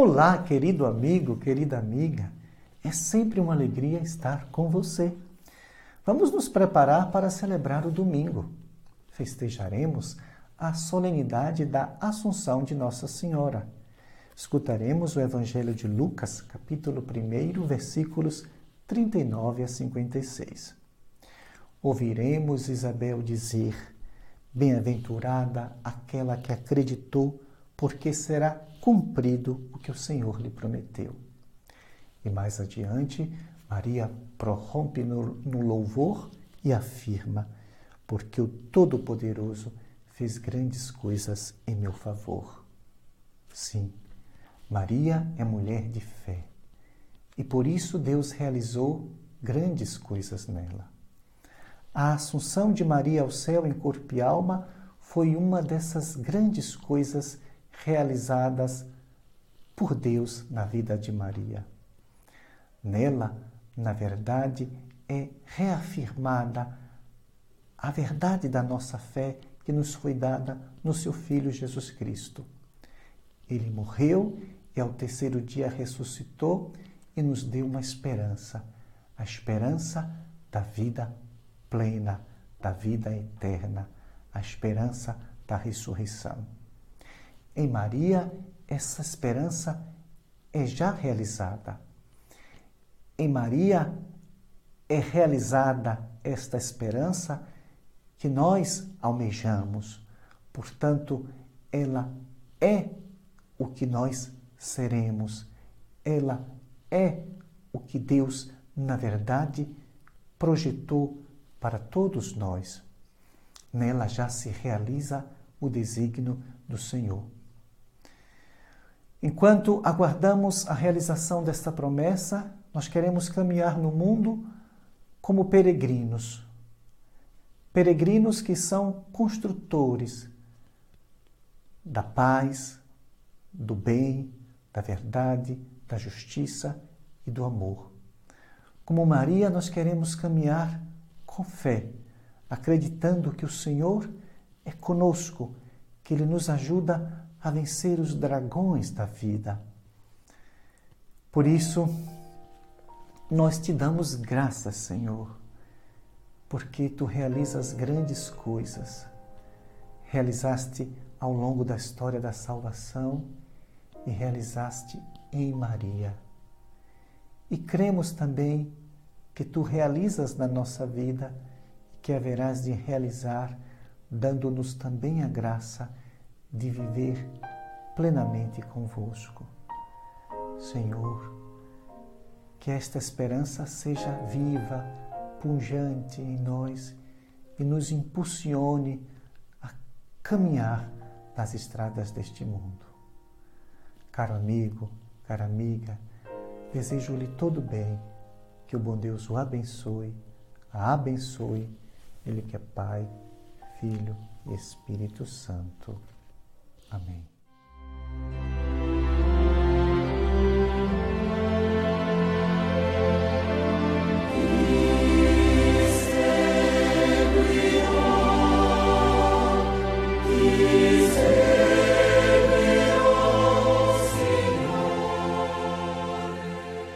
Olá, querido amigo, querida amiga. É sempre uma alegria estar com você. Vamos nos preparar para celebrar o domingo. Festejaremos a solenidade da Assunção de Nossa Senhora. Escutaremos o Evangelho de Lucas, capítulo 1, versículos 39 a 56. Ouviremos Isabel dizer: Bem-aventurada aquela que acreditou, porque será cumprido o que o Senhor lhe prometeu. E mais adiante, Maria prorrompe no, no louvor e afirma: Porque o Todo-Poderoso fez grandes coisas em meu favor. Sim, Maria é mulher de fé. E por isso Deus realizou grandes coisas nela. A assunção de Maria ao céu em corpo e alma foi uma dessas grandes coisas realizadas por Deus na vida de Maria. Nela, na verdade, é reafirmada a verdade da nossa fé que nos foi dada no seu Filho Jesus Cristo. Ele morreu e ao terceiro dia ressuscitou e nos deu uma esperança, a esperança da vida plena, da vida eterna, a esperança da ressurreição. Em Maria, essa esperança é já realizada. Em Maria é realizada esta esperança que nós almejamos. Portanto, ela é o que nós seremos. Ela é o que Deus, na verdade, projetou para todos nós. Nela já se realiza o desígnio do Senhor. Enquanto aguardamos a realização desta promessa, nós queremos caminhar no mundo como peregrinos. Peregrinos que são construtores da paz, do bem, da verdade, da justiça e do amor. Como Maria, nós queremos caminhar com fé, acreditando que o Senhor é conosco, que Ele nos ajuda a vencer os dragões da vida. Por isso, nós te damos graças, Senhor, porque tu realizas grandes coisas. Realizaste ao longo da história da salvação e realizaste em Maria. E cremos também que tu realizas na nossa vida e que haverás de realizar, dando-nos também a graça viver plenamente convosco. Senhor, que esta esperança seja viva, pungente em nós e nos impulsione a caminhar nas estradas deste mundo. Caro amigo, cara amiga, desejo-lhe todo bem, que o bom Deus o abençoe, a abençoe, Ele que é Pai, Filho e Espírito Santo. Amém.